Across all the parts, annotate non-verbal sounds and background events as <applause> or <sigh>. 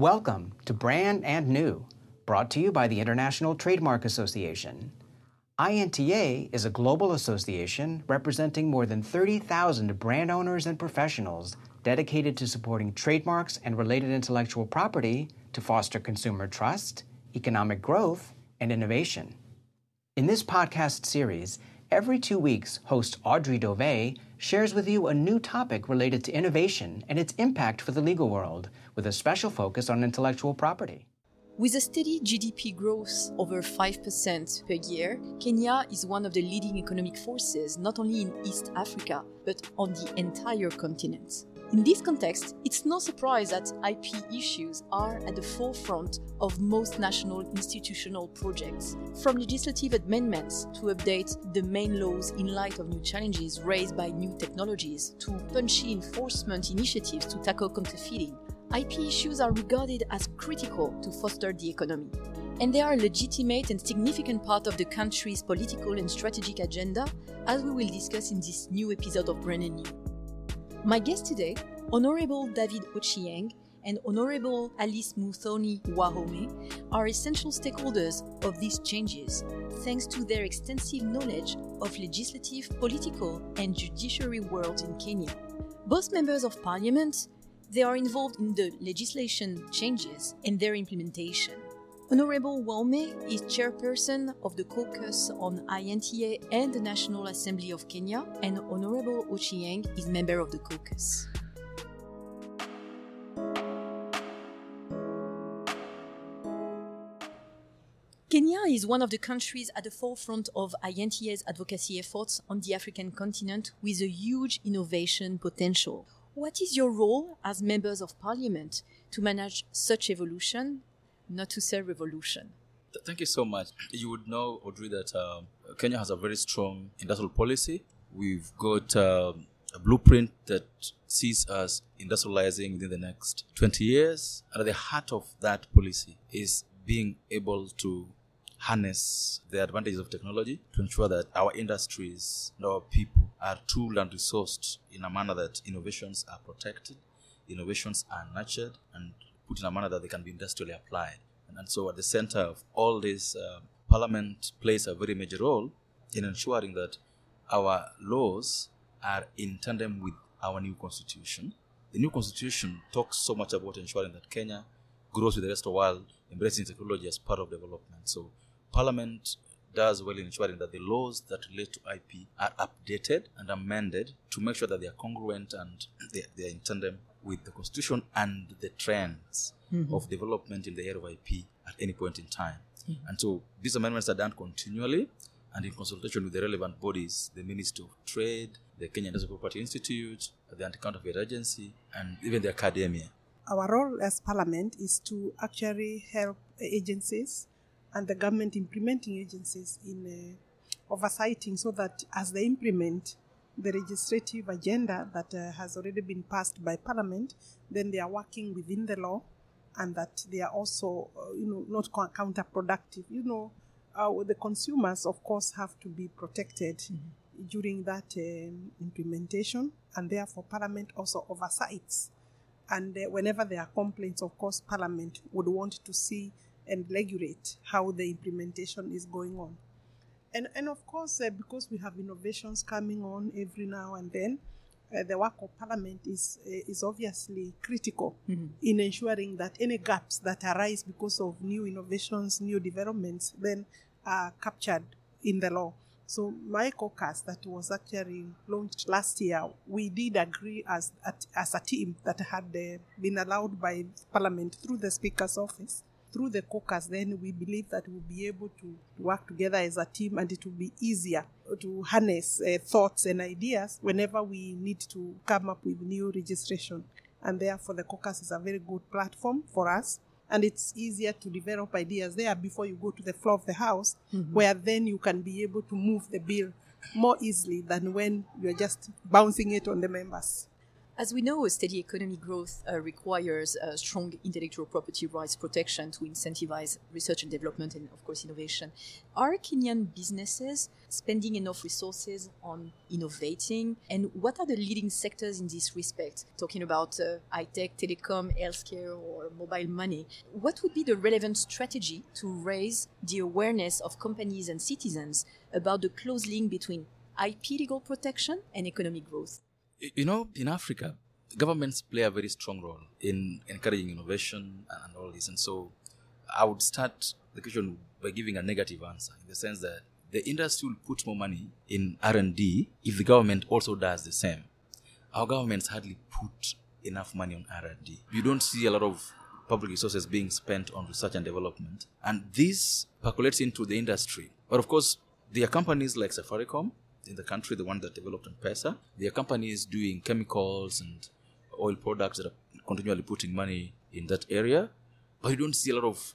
Welcome to Brand and New, brought to you by the International Trademark Association. INTA is a global association representing more than 30,000 brand owners and professionals dedicated to supporting trademarks and related intellectual property to foster consumer trust, economic growth, and innovation. In this podcast series, every two weeks, host Audrey Dove shares with you a new topic related to innovation and its impact for the legal world, with a special focus on intellectual property. With a steady GDP growth over 5% per year, Kenya is one of the leading economic forces not only in East Africa, but on the entire continent. In this context, it's no surprise that IP issues are at the forefront of most national institutional projects, from legislative amendments to update the main laws in light of new challenges raised by new technologies, to punchy enforcement initiatives to tackle counterfeiting. IP issues are regarded as critical to foster the economy. And they are a legitimate and significant part of the country's political and strategic agenda, as we will discuss in this new episode of Brand and New. My guests today, Honorable David Ochieng and Honorable Alice Muthoni Wahome, are essential stakeholders of these changes, thanks to their extensive knowledge of legislative, political, and judiciary worlds in Kenya. Both members of parliament they are involved in the legislation changes and their implementation. Honorable Wahome is chairperson of the caucus on INTA and the National Assembly of Kenya, and Honorable Ochieng is member of the caucus. Kenya is one of the countries at the forefront of INTA's advocacy efforts on the African continent with a huge innovation potential. What is your role as members of parliament to manage such evolution, not to say revolution? Thank you so much. You would know, Audrey, that um, Kenya has a very strong industrial policy. We've got um, a blueprint that sees us industrializing within the next 20 years. And at the heart of that policy is being able to harness the advantages of technology to ensure that our industries and our people are tooled and resourced in a manner that innovations are protected, innovations are nurtured, and put in a manner that they can be industrially applied. And, and so, at the center of all this, uh, Parliament plays a very major role in ensuring that our laws are in tandem with our new constitution. The new constitution talks so much about ensuring that Kenya grows with the rest of the world, embracing technology as part of development. So, Parliament does well in ensuring that the laws that relate to IP are updated and amended to make sure that they are congruent and they, they are in tandem with the Constitution and the trends mm-hmm. of development in the area of IP at any point in time. Mm-hmm. And so these amendments are done continually and in consultation with the relevant bodies, the Ministry of Trade, the Kenya Industrial Property Institute, the Anti-Counterfeit Agency, and even the academia. Our role as Parliament is to actually help agencies and the government implementing agencies in uh, oversighting so that as they implement the legislative agenda that uh, has already been passed by parliament then they are working within the law and that they are also uh, you know not counterproductive you know uh, the consumers of course have to be protected mm-hmm. during that um, implementation and therefore parliament also oversights and uh, whenever there are complaints of course parliament would want to see and regulate how the implementation is going on. And, and of course, uh, because we have innovations coming on every now and then, uh, the work of Parliament is uh, is obviously critical mm-hmm. in ensuring that any gaps that arise because of new innovations, new developments, then are captured in the law. So my caucus that was actually launched last year, we did agree as as a team that had uh, been allowed by Parliament through the Speaker's office through the caucus, then we believe that we'll be able to work together as a team and it will be easier to harness uh, thoughts and ideas whenever we need to come up with new registration. And therefore, the caucus is a very good platform for us. And it's easier to develop ideas there before you go to the floor of the House, mm-hmm. where then you can be able to move the bill more easily than when you're just bouncing it on the members. As we know, steady economic growth uh, requires uh, strong intellectual property rights protection to incentivize research and development and, of course, innovation. Are Kenyan businesses spending enough resources on innovating? And what are the leading sectors in this respect? Talking about uh, high tech, telecom, healthcare, or mobile money. What would be the relevant strategy to raise the awareness of companies and citizens about the close link between IP legal protection and economic growth? You know, in Africa, governments play a very strong role in encouraging innovation and all this. And so I would start the question by giving a negative answer in the sense that the industry will put more money in R&D if the government also does the same. Our governments hardly put enough money on R&D. You don't see a lot of public resources being spent on research and development. And this percolates into the industry. But of course, there are companies like Safaricom in the country, the one that developed M-Pesa. Their company is doing chemicals and oil products that are continually putting money in that area. But you don't see a lot of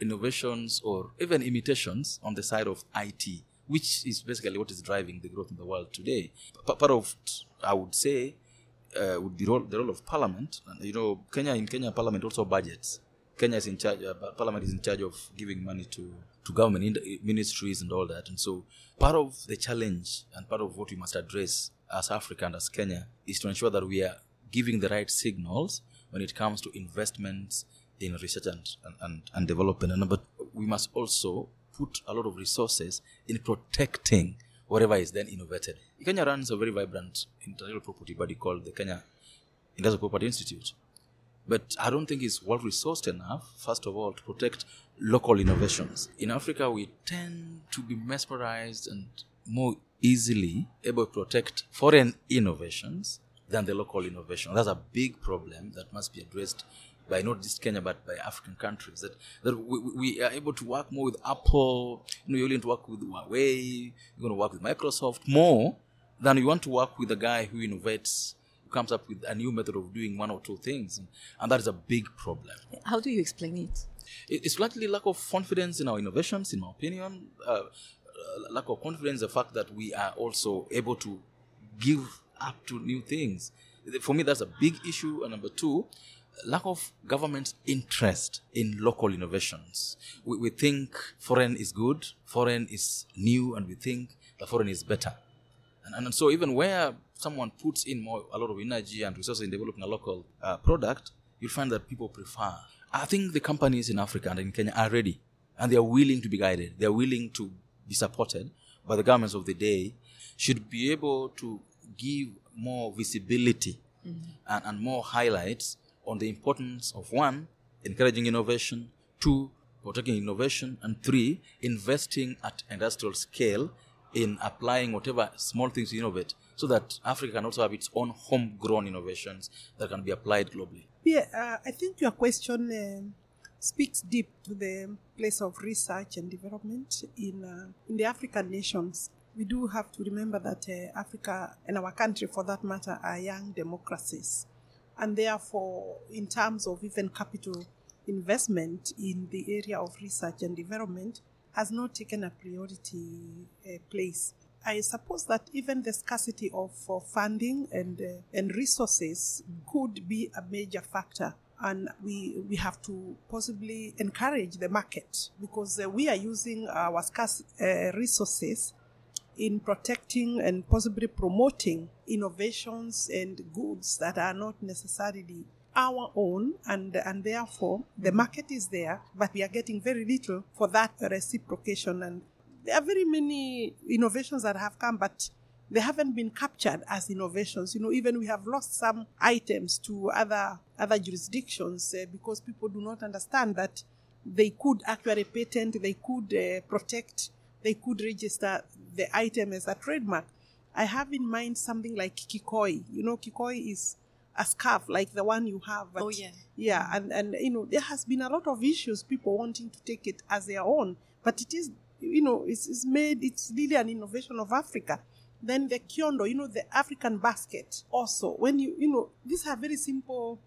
innovations or even imitations on the side of IT, which is basically what is driving the growth in the world today. Part of, I would say, uh, would be role, the role of parliament. You know, Kenya in Kenya, parliament also budgets. Kenya is in charge. Uh, parliament is in charge of giving money to to government in- ministries and all that. And so, part of the challenge and part of what we must address as Africa and as Kenya is to ensure that we are giving the right signals when it comes to investments in research and, and, and, development. And, but we must also put a lot of resources in protecting whatever is then innovated. Kenya runs a very vibrant intellectual property body called the Kenya Industrial Property Institute. But I don't think it's well resourced enough, first of all, to protect local innovations. In Africa, we tend to be mesmerized and more easily able to protect foreign innovations than the local innovation. That's a big problem that must be addressed by not just Kenya but by African countries. That that we, we are able to work more with Apple. You know, you're willing to work with Huawei. You're going to work with Microsoft more than you want to work with a guy who innovates, comes up with a new method of doing one or two things, and, and that is a big problem. How do you explain it? It's likely lack of confidence in our innovations, in my opinion. Uh, lack of confidence, the fact that we are also able to give up to new things. For me, that's a big issue. And number two, lack of government interest in local innovations. We, we think foreign is good, foreign is new, and we think the foreign is better. And, and so, even where someone puts in more, a lot of energy and resources in developing a local uh, product, you'll find that people prefer. I think the companies in Africa and in Kenya are ready and they are willing to be guided. They are willing to be supported by the governments of the day, should be able to give more visibility mm-hmm. and, and more highlights on the importance of one, encouraging innovation, two, protecting innovation, and three, investing at industrial scale in applying whatever small things you innovate so that Africa can also have its own homegrown innovations that can be applied globally. Yeah, uh, I think your question um, speaks deep to the place of research and development in, uh, in the African nations. We do have to remember that uh, Africa and our country, for that matter, are young democracies. And therefore, in terms of even capital investment in the area of research and development, has not taken a priority uh, place. I suppose that even the scarcity of uh, funding and uh, and resources could be a major factor, and we we have to possibly encourage the market because uh, we are using our scarce uh, resources in protecting and possibly promoting innovations and goods that are not necessarily our own and and therefore the market is there but we are getting very little for that reciprocation and there are very many innovations that have come but they haven't been captured as innovations you know even we have lost some items to other other jurisdictions uh, because people do not understand that they could actually patent they could uh, protect they could register the item as a trademark i have in mind something like kikoi you know kikoi is a scarf like the one you have. But, oh yeah. Yeah, and and you know there has been a lot of issues people wanting to take it as their own, but it is you know it's, it's made it's really an innovation of Africa. Then the kiondo, you know, the African basket. Also, when you you know these are very simple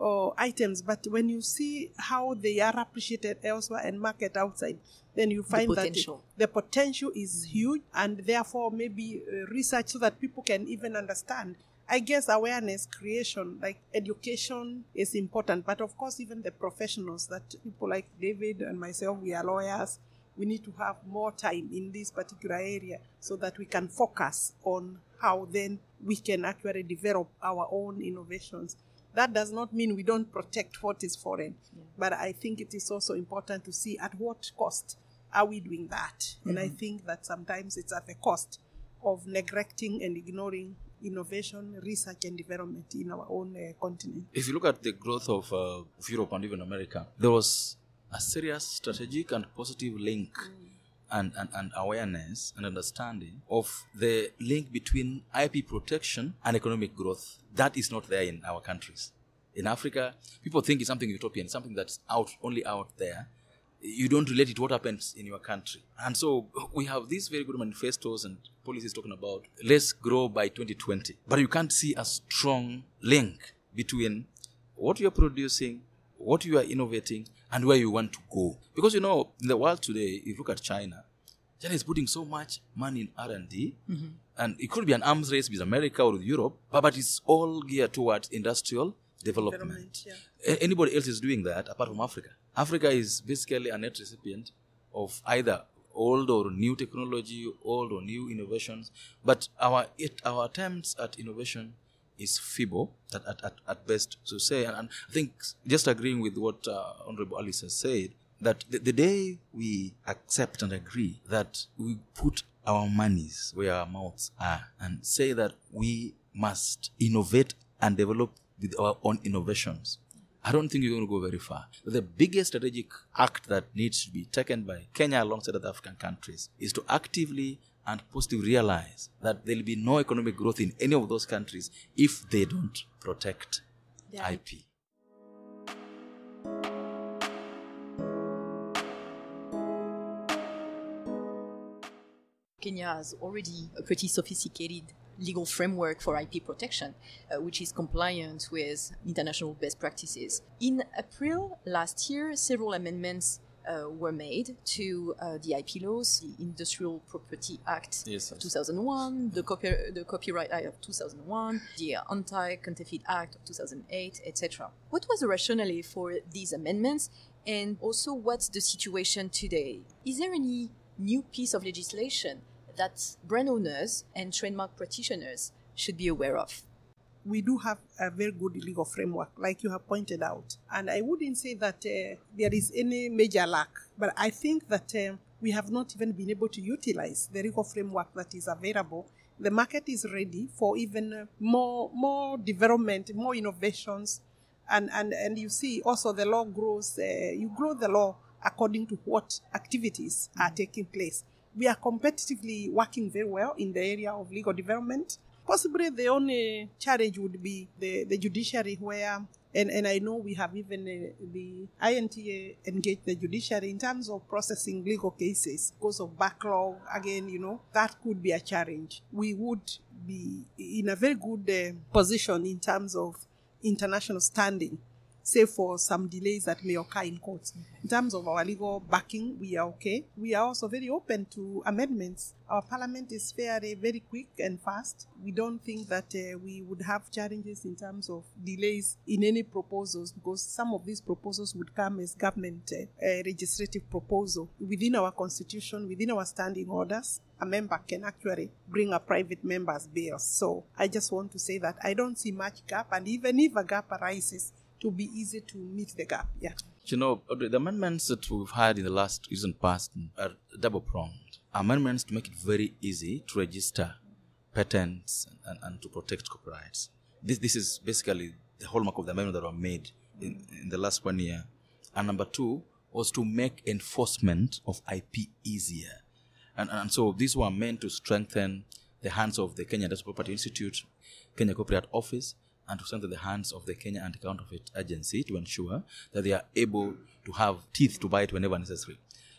uh, items, but when you see how they are appreciated elsewhere and market outside, then you find the that it, the potential is huge, and therefore maybe uh, research so that people can even understand I guess awareness creation, like education, is important. But of course, even the professionals that people like David and myself, we are lawyers. We need to have more time in this particular area so that we can focus on how then we can actually develop our own innovations. That does not mean we don't protect what is foreign, yeah. but I think it is also important to see at what cost are we doing that. Mm-hmm. And I mm-hmm. think that sometimes it's at the cost of neglecting and ignoring innovation, research, and development in our own uh, continent. If you look at the growth of, uh, of, Europe and even America, there was a serious strategic and positive link. Mm. And, and, and awareness and understanding of the link between IP protection and economic growth. That is not there in our countries. In Africa, people think it's something utopian, something that's out only out there you don't relate it to what happens in your country. And so we have these very good manifestos and policies talking about let's grow by 2020. But you can't see a strong link between what you're producing, what you are innovating, and where you want to go. Because you know, in the world today, if you look at China, China is putting so much money in R&D, mm-hmm. and it could be an arms race with America or with Europe, but, but it's all geared towards industrial development. development yeah. Anybody else is doing that apart from Africa. Africa is basically a net recipient of either old or new technology, old or new innovations. But our it, our attempts at innovation is feeble at, at, at, at best to say. And, and, I think just agreeing with what uh, Honorable Alice has said, that the, the day we accept and agree that we put our monies where our mouths are and say that we must innovate and develop with our own innovations, I don't think you're going to go very far. The biggest strategic act that needs to be taken by Kenya alongside other African countries is to actively and positively realize that there will be no economic growth in any of those countries if they don't protect yeah. IP. Kenya has already a pretty sophisticated legal framework for IP protection, uh, which is compliant with international best practices. In April last year, several amendments uh, were made to uh, the IP laws, the Industrial Property Act yes, of 2001, the, copy- the Copyright Act of 2001, the Anti-Counterfeit Act of 2008, etc. What was the rationale for these amendments, and also what's the situation today? Is there any new piece of legislation that brand owners and trademark practitioners should be aware of? We do have a very good legal framework, like you have pointed out. And I wouldn't say that uh, there is any major lack, but I think that uh, we have not even been able to utilize the legal framework that is available. The market is ready for even uh, more, more development, more innovations. And, and, and you see also the law grows, uh, you grow the law according to what activities are taking place we are competitively working very well in the area of legal development. Possibly the only challenge would be the, the judiciary where and, and I know we have even uh, the INTA engaged the judiciary in terms of processing legal cases because of backlog. Again, you know, that could be a challenge. We would be in a very good uh, position in terms of international standing save for some delays that may occur in courts. In terms of our legal backing, we are okay. We are also very open to amendments. Our parliament is fairly very quick and fast. We don't think that uh, we would have challenges in terms of delays in any proposals because some of these proposals would come as government uh, uh, legislative proposal within our constitution, within our standing orders a member can actually bring a private member's bill. So I just want to say that I don't see much gap, and even if a gap arises, to be easy to meet the gap. Yeah. You know, the amendments that we've had in the last recent past are double pronged. Amendments to make it very easy to register patents and, and, to protect copyrights. This, this is basically the hallmark of the amendment that were made in, in the last one year. And number two was to make enforcement of IP easier. And, and so these were meant to strengthen the hands of the Kenya Industrial Property Institute, Kenya Copyright Office, and to strengthen the hands of the Kenya Anti-Counterfeit Agency to ensure that they are able to have teeth to bite whenever necessary.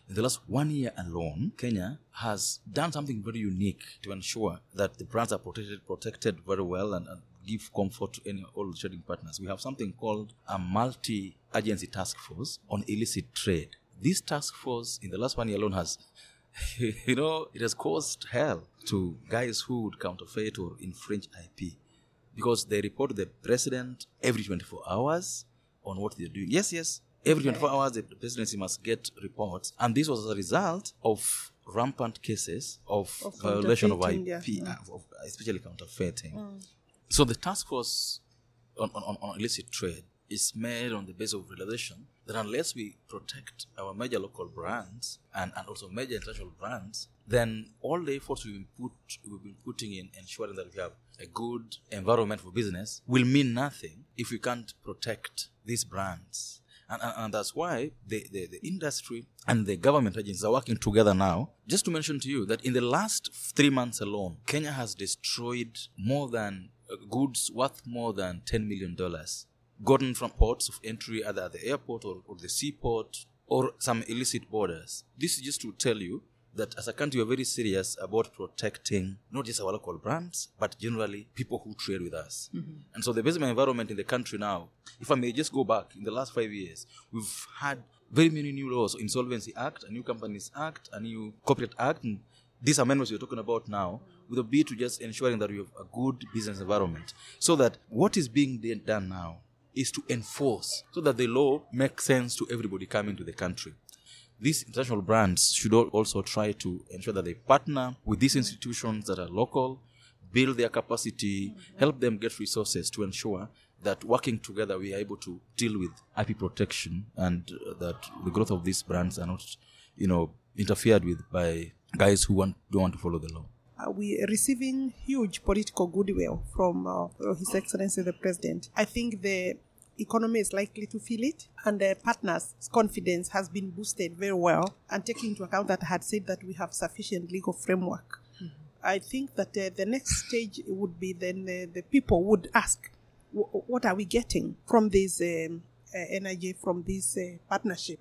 In the last one year alone, Kenya has done something very unique to ensure that the brands are protected, protected very well and, and give comfort to any all trading partners. We have something called a multi-agency task force on illicit trade. This task force in the last one year alone has <laughs> you know, it has caused hell to guys who would counterfeit or infringe IP because they report the president every 24 hours on what they're doing. Yes, yes. Every 24 hours, the presidency must get reports. And this was a result of rampant cases of, Of violation of IP, yeah. uh, mm. of, uh, especially counterfeiting. Mm. So the task force on, on, on illicit trade is made on the basis of realization that unless we protect our major local brands and, and also major international brands, then all the efforts we've been, put, we've been putting in ensuring that we have a good environment for business will mean nothing if we can't protect these brands. And, and, and that's why the, the, the industry and the government agencies are working together now. Just to mention to you that in the last three months alone, Kenya has destroyed more than uh, goods worth more than $10 million gotten from ports of entry, either at the airport or, or the seaport or some illicit borders. This is just to tell you that as a country, we're very serious about protecting not just our local brands, but generally people who trade with us. Mm-hmm. And so the business environment in the country now, if I may just go back in the last five years, we've had very many new laws, Insolvency Act, a new Companies Act, a new Corporate Act, and these amendments we're talking about now, with a bit to just ensuring that we have a good business environment. So that what is being done now is to enforce so that the law makes sense to everybody coming to the country. These international brands should also try to ensure that they partner with these institutions that are local, build their capacity, help them get resources to ensure that working together we are able to deal with IP protection and uh, that the growth of these brands are not, you know, interfered with by guys who want, don't want to follow the law. uh, we are receiving huge political goodwill from uh, His Excellency the President. I think the economy is likely to feel it, and the partners' confidence has been boosted very well. And taking into account that I had said that we have sufficient legal framework, I think that uh, the next stage would be then uh, the people would ask, "Wh- what are we getting from this um, uh, energy, from this uh, partnership?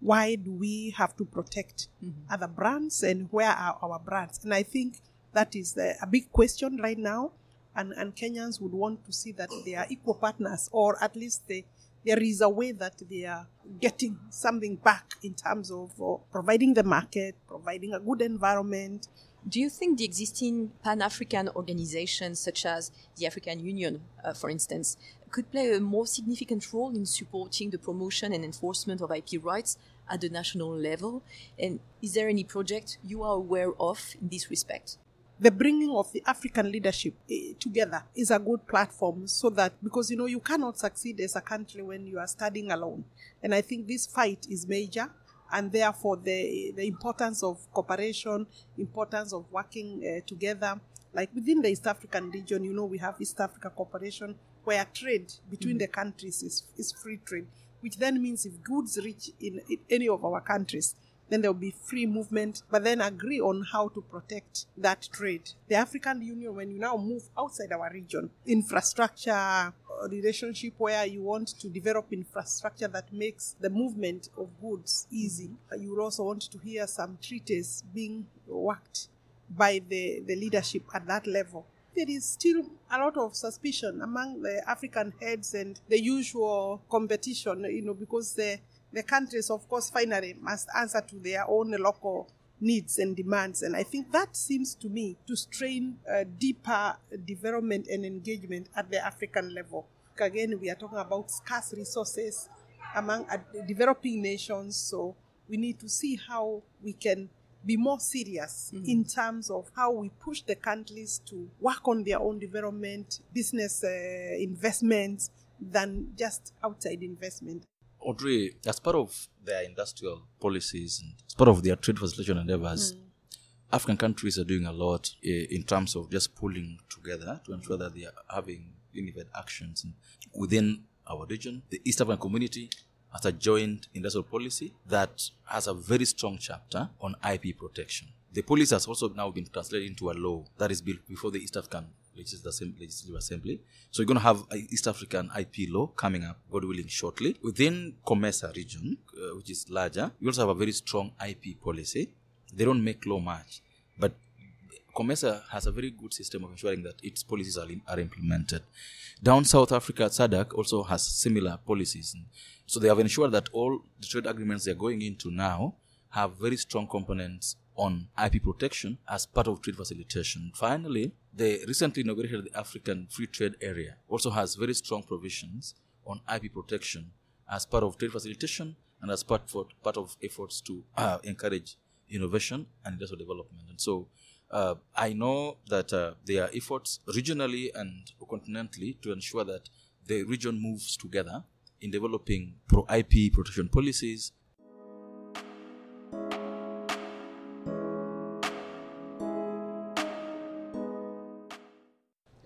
Why do we have to protect other brands and where are our brands? And I think that is uh, a big question right now. And, and Kenyans would want to see that they are equal partners, or at least they, there is a way that they are getting something back in terms of uh, providing the market, providing a good environment, Do you think the existing Pan African organizations, such as the African Union, uh, for instance, could play a more significant role in supporting the promotion and enforcement of IP rights at the national level? And is there any project you are aware of in this respect? The bringing of the African leadership eh, together is a good platform so that because you know you cannot succeed as a country when you are studying alone. And I think this fight is major and therefore the the importance of cooperation importance of working uh, together like within the East African region you know we have East Africa cooperation where trade between the countries is, is free trade which then means if goods reach in, in any of our countries then there will be free movement, but then agree on how to protect that trade. The African Union, when you now move outside our region, infrastructure uh, relationship where you want to develop infrastructure that makes the movement of goods easy, uh, you also want to hear some treaties being worked by the, the leadership at that level. There is still a lot of suspicion among the African heads and the usual competition, you know, because the the countries, of course, finally must answer to their own local needs and demands. And I think that seems to me to strain uh, deeper development and engagement at the African level. Again, we are talking about scarce resources among uh, developing nations. So we need to see how we can be more serious in terms of how we push the countries to work on their own development, business uh, investments, than just outside investment. Audrey, as part of their industrial policies and as part of their trade facilitation endeavors, African countries are doing a lot eh, in terms of just pulling together to ensure that they are having unified actions And within our region. The East African community has a joint industrial policy that has a very strong chapter on IP protection. The policy has also now been translated into a law that is built before the East African Legislative Assembly. Legislative Assembly. So you're going to have East African IP law coming up, God willing, shortly. Within COMESA region, uh, which is larger, you also have a very strong IP policy. They don't make law much, but COMESA has a very good system of ensuring that its policies are, in, are implemented. Down South Africa, SADC also has similar policies. So they have ensured that all the trade agreements they're going into now have very strong components on IP protection as part of trade facilitation. Finally, the recently inaugurated African Free Trade Area also has very strong provisions on IP protection as part of trade facilitation and as part, for, part of efforts to uh, encourage innovation and industrial development. And so uh, I know that uh, there are efforts regionally and continentally to ensure that the region moves together in developing pro IP protection policies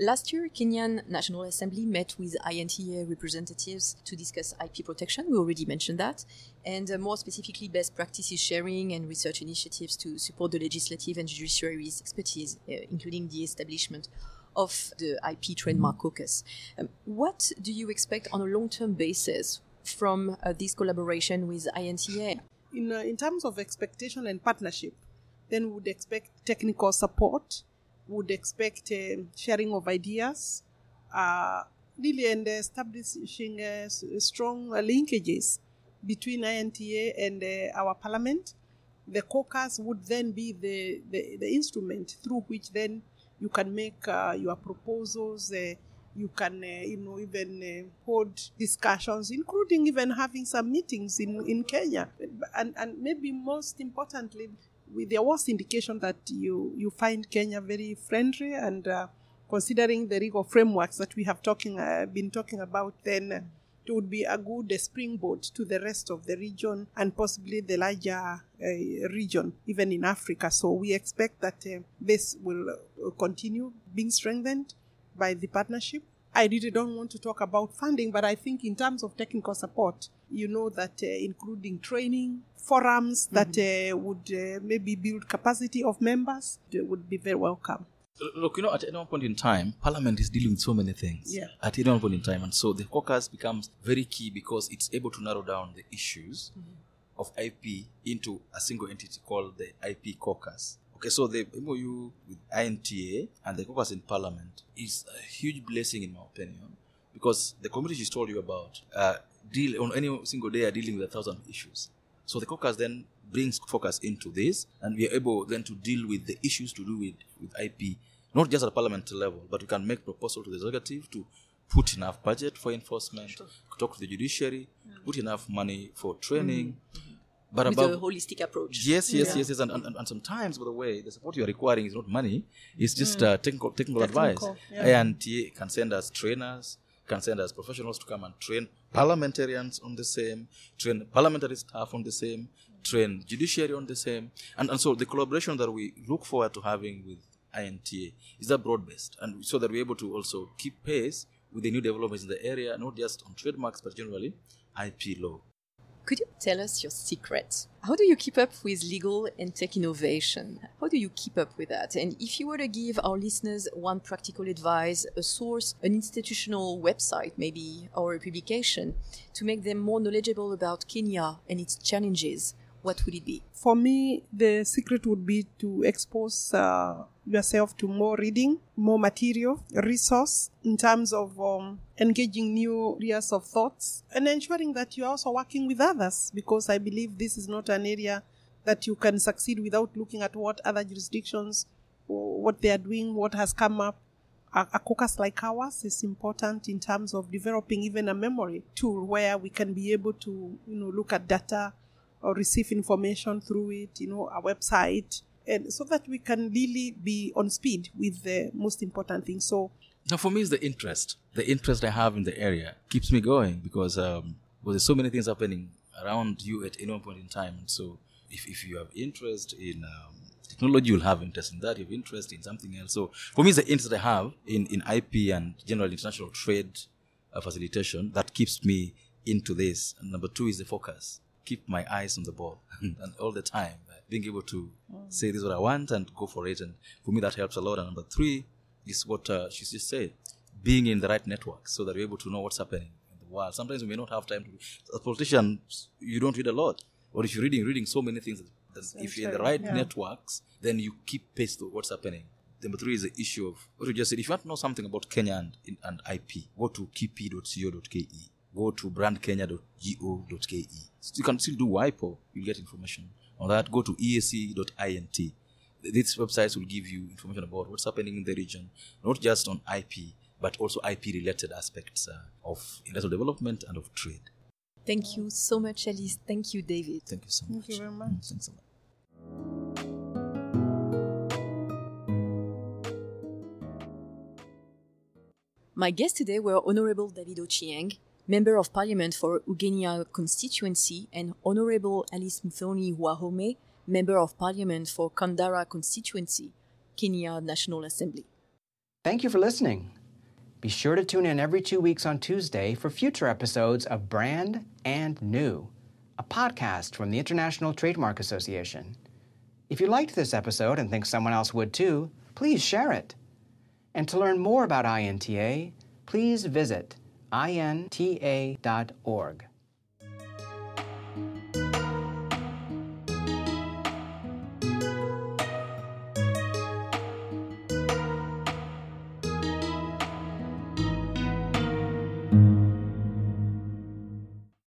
Last year, Kenyan National Assembly met with INTA representatives to discuss IP protection. We already mentioned that. And uh, more specifically, best practices sharing and research initiatives to support the legislative and judiciary's expertise, uh, including the establishment of the IP Trademark Caucus. Um, what do you expect on a long term basis from uh, this collaboration with INTA? In, uh, in terms of expectation and partnership, then we would expect technical support would expect uh, sharing of ideas, uh, really, and establishing uh, strong linkages between INTA and uh, our parliament. The caucus would then be the, the, the, instrument through which then you can make uh, your proposals. Uh, you can, you know, even hold discussions, including even having some meetings in, in Kenya. And, and maybe most importantly, there was indication that you you find Kenya very friendly and uh, considering the legal frameworks that we have talking uh, been talking about, then it would be a good springboard to the rest of the region and possibly the larger uh, region, even in Africa. So we expect that uh, this will continue being strengthened by the partnership. I really don't want to talk about funding, but I think in terms of technical support, you know that uh, including training, forums mm-hmm. that uh, would uh, maybe build capacity of members would be very welcome. Look, you know, at any one point in time, Parliament is dealing with so many things. Yeah. At any one point in time, and so the caucus becomes very key because it's able to narrow down the issues mm-hmm. of IP into a single entity called the IP caucus. Okay, so the MOU with INTA and the caucus in Parliament is a huge blessing, in my opinion, because the communities told you about uh, deal on any single day are dealing with a thousand issues. So the caucus then brings focus into this, and we are able then to deal with the issues to do with, with IP, not just at parliamentary level, but we can make proposal to the executive to put enough budget for enforcement, sure. talk to the judiciary, mm. put enough money for training. Mm. But with above, a holistic approach. Yes, yes, yeah. yes, yes. And, and, and, sometimes, by the way, the support you are requiring is not money, it's just mm. uh, technical, technical, technical advice. Yeah. And he can send us trainers, can send us professionals to come and train parliamentarians on the same, train parliamentary staff on the same, train judiciary on the same. And, and so the collaboration that we look forward to having with INTA is that broad based, and so that we're able to also keep pace with the new developments in the area, not just on trademarks, but generally IP law. Could you tell us your secret? How do you keep up with legal and tech innovation? How do you keep up with that? And if you were to give our listeners one practical advice, a source, an institutional website, maybe, or a publication to make them more knowledgeable about Kenya and its challenges, what would it be? For me, the secret would be to expose uh, yourself to more reading, more material, resource in terms of um, engaging new areas of thoughts and ensuring that you're also working with others because I believe this is not an area that you can succeed without looking at what other jurisdictions, what they are doing, what has come up. A, a caucus like ours is important in terms of developing even a memory tool where we can be able to, you know, look at data or receive information through it, you know, a website, and so that we can really be on speed with the most important thing. So, now for me, it's the interest. The interest I have in the area keeps me going because um, well, there's so many things happening around you at any one point in time. And so, if, if you have interest in um, technology, you'll have interest in that. You have interest in something else. So, for me, it's the interest I have in, in IP and general international trade uh, facilitation that keeps me into this. And number two is the focus keep my eyes on the ball <laughs> and all the time being able to mm. say this is what I want and go for it. And for me, that helps a lot. And number three is what uh, she just said, being in the right network so that you're able to know what's happening in the world. Sometimes we may not have time to. As a politician, you don't read a lot, or if you're reading, reading so many things. That if you're in the right yeah. networks, then you keep pace to what's happening. Number three is the issue of what you just said. If you want to know something about Kenya and, and IP, go to kp.co.ke go to brandkenya.go.ke. You can still do WIPO, you'll get information On that, go to eac.int. These websites will give you information about what's happening in the region, not just on IP, but also IP related aspects uh, of industrial development and of trade. Thank you so much, Alice. Thank you, David. Thank you so much. Thank you very much. Mm, Thanks a lot. My guests today were Honorable David Ochieng, Member of Parliament for Ugenya constituency, and Honorable Alice Muthoni Wahome, Member of Parliament for Kandara constituency, Kenya National Assembly. Thank you for listening. Be sure to tune in every two weeks on Tuesday for future episodes of Brand and New, a podcast from the International Trademark Association. If you liked this episode and think someone else would too, please share it. And to learn more about INTA, please visit inta.org.